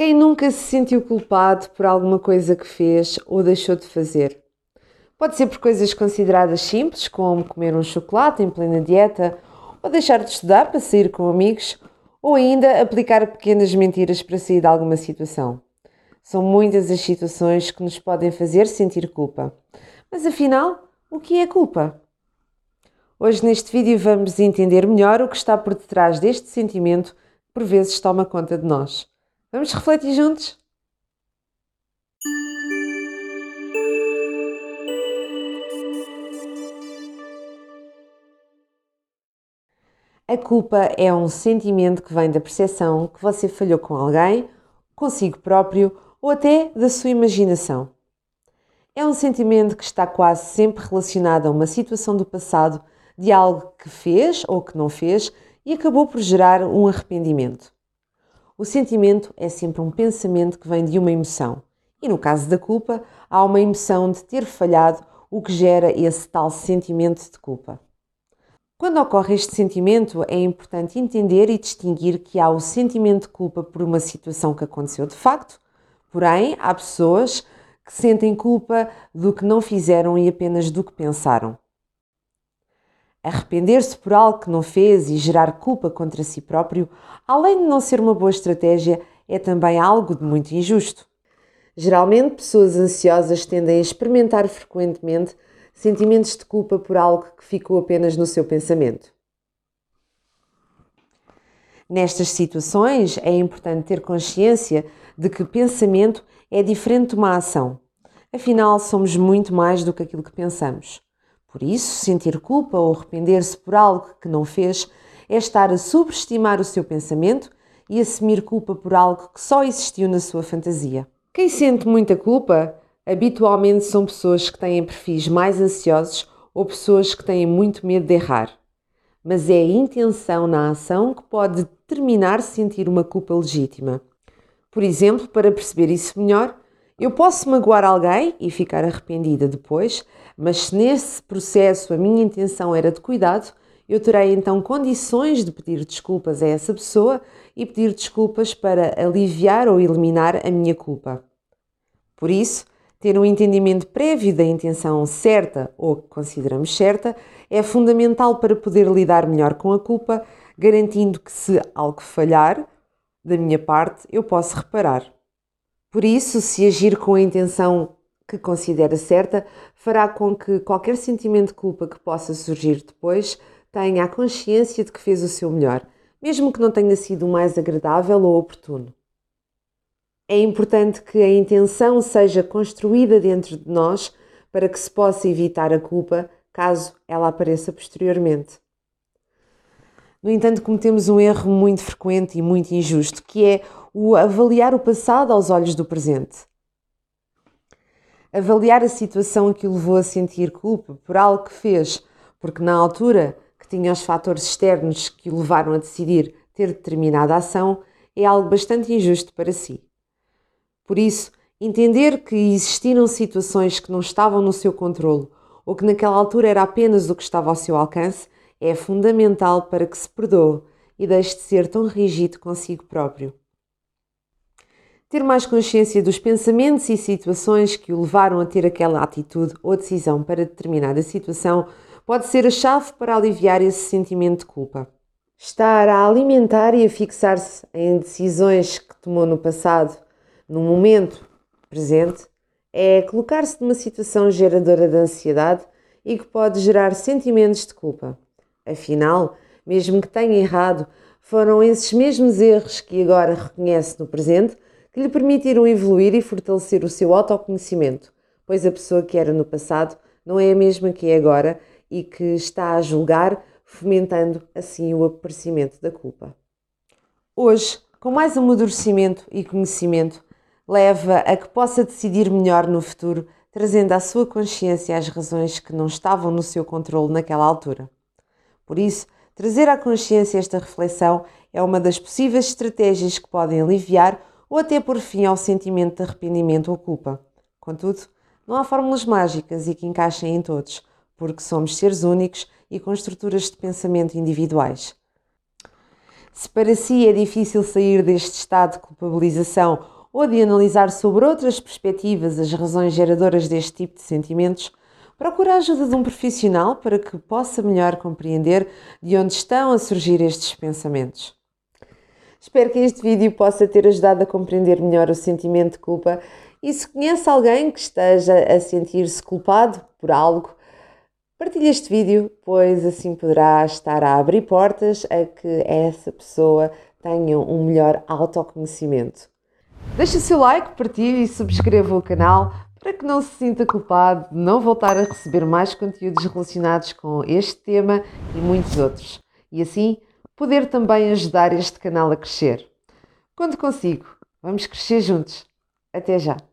Quem nunca se sentiu culpado por alguma coisa que fez ou deixou de fazer? Pode ser por coisas consideradas simples, como comer um chocolate em plena dieta, ou deixar de estudar para sair com amigos, ou ainda aplicar pequenas mentiras para sair de alguma situação. São muitas as situações que nos podem fazer sentir culpa. Mas afinal, o que é culpa? Hoje neste vídeo vamos entender melhor o que está por detrás deste sentimento que por vezes toma conta de nós. Vamos refletir juntos? A culpa é um sentimento que vem da percepção que você falhou com alguém, consigo próprio ou até da sua imaginação. É um sentimento que está quase sempre relacionado a uma situação do passado de algo que fez ou que não fez e acabou por gerar um arrependimento. O sentimento é sempre um pensamento que vem de uma emoção. E no caso da culpa, há uma emoção de ter falhado, o que gera esse tal sentimento de culpa. Quando ocorre este sentimento, é importante entender e distinguir que há o sentimento de culpa por uma situação que aconteceu de facto, porém, há pessoas que sentem culpa do que não fizeram e apenas do que pensaram. Arrepender-se por algo que não fez e gerar culpa contra si próprio, além de não ser uma boa estratégia, é também algo de muito injusto. Geralmente, pessoas ansiosas tendem a experimentar frequentemente sentimentos de culpa por algo que ficou apenas no seu pensamento. Nestas situações, é importante ter consciência de que pensamento é diferente de uma ação. Afinal, somos muito mais do que aquilo que pensamos. Por isso, sentir culpa ou arrepender-se por algo que não fez é estar a subestimar o seu pensamento e assumir culpa por algo que só existiu na sua fantasia. Quem sente muita culpa habitualmente são pessoas que têm perfis mais ansiosos ou pessoas que têm muito medo de errar. Mas é a intenção na ação que pode determinar sentir uma culpa legítima. Por exemplo, para perceber isso melhor, eu posso magoar alguém e ficar arrependida depois, mas se nesse processo a minha intenção era de cuidado, eu terei então condições de pedir desculpas a essa pessoa e pedir desculpas para aliviar ou eliminar a minha culpa. Por isso, ter um entendimento prévio da intenção certa ou que consideramos certa é fundamental para poder lidar melhor com a culpa, garantindo que se algo falhar da minha parte, eu posso reparar. Por isso, se agir com a intenção que considera certa, fará com que qualquer sentimento de culpa que possa surgir depois tenha a consciência de que fez o seu melhor, mesmo que não tenha sido o mais agradável ou oportuno. É importante que a intenção seja construída dentro de nós para que se possa evitar a culpa caso ela apareça posteriormente. No entanto, cometemos um erro muito frequente e muito injusto, que é o avaliar o passado aos olhos do presente. Avaliar a situação que o levou a sentir culpa por algo que fez, porque na altura que tinha os fatores externos que o levaram a decidir ter determinada ação, é algo bastante injusto para si. Por isso, entender que existiram situações que não estavam no seu controle ou que naquela altura era apenas o que estava ao seu alcance é fundamental para que se perdoe e deixe de ser tão rígido consigo próprio. Ter mais consciência dos pensamentos e situações que o levaram a ter aquela atitude ou decisão para determinada situação pode ser a chave para aliviar esse sentimento de culpa. Estar a alimentar e a fixar-se em decisões que tomou no passado, no momento presente, é colocar-se numa situação geradora de ansiedade e que pode gerar sentimentos de culpa. Afinal, mesmo que tenha errado, foram esses mesmos erros que agora reconhece no presente que lhe permitiram evoluir e fortalecer o seu autoconhecimento, pois a pessoa que era no passado não é a mesma que é agora e que está a julgar, fomentando assim o aparecimento da culpa. Hoje, com mais amadurecimento e conhecimento, leva a que possa decidir melhor no futuro, trazendo à sua consciência as razões que não estavam no seu controle naquela altura. Por isso, trazer à consciência esta reflexão é uma das possíveis estratégias que podem aliviar ou até pôr fim ao sentimento de arrependimento ou culpa. Contudo, não há fórmulas mágicas e que encaixem em todos, porque somos seres únicos e com estruturas de pensamento individuais. Se para si é difícil sair deste estado de culpabilização ou de analisar sobre outras perspectivas as razões geradoras deste tipo de sentimentos, procure a ajuda de um profissional para que possa melhor compreender de onde estão a surgir estes pensamentos. Espero que este vídeo possa ter ajudado a compreender melhor o sentimento de culpa e se conhece alguém que esteja a sentir-se culpado por algo, partilhe este vídeo, pois assim poderá estar a abrir portas a que essa pessoa tenha um melhor autoconhecimento. Deixe o seu like, partilhe e subscreva o canal para que não se sinta culpado de não voltar a receber mais conteúdos relacionados com este tema e muitos outros. E assim poder também ajudar este canal a crescer. Quando consigo, vamos crescer juntos. Até já!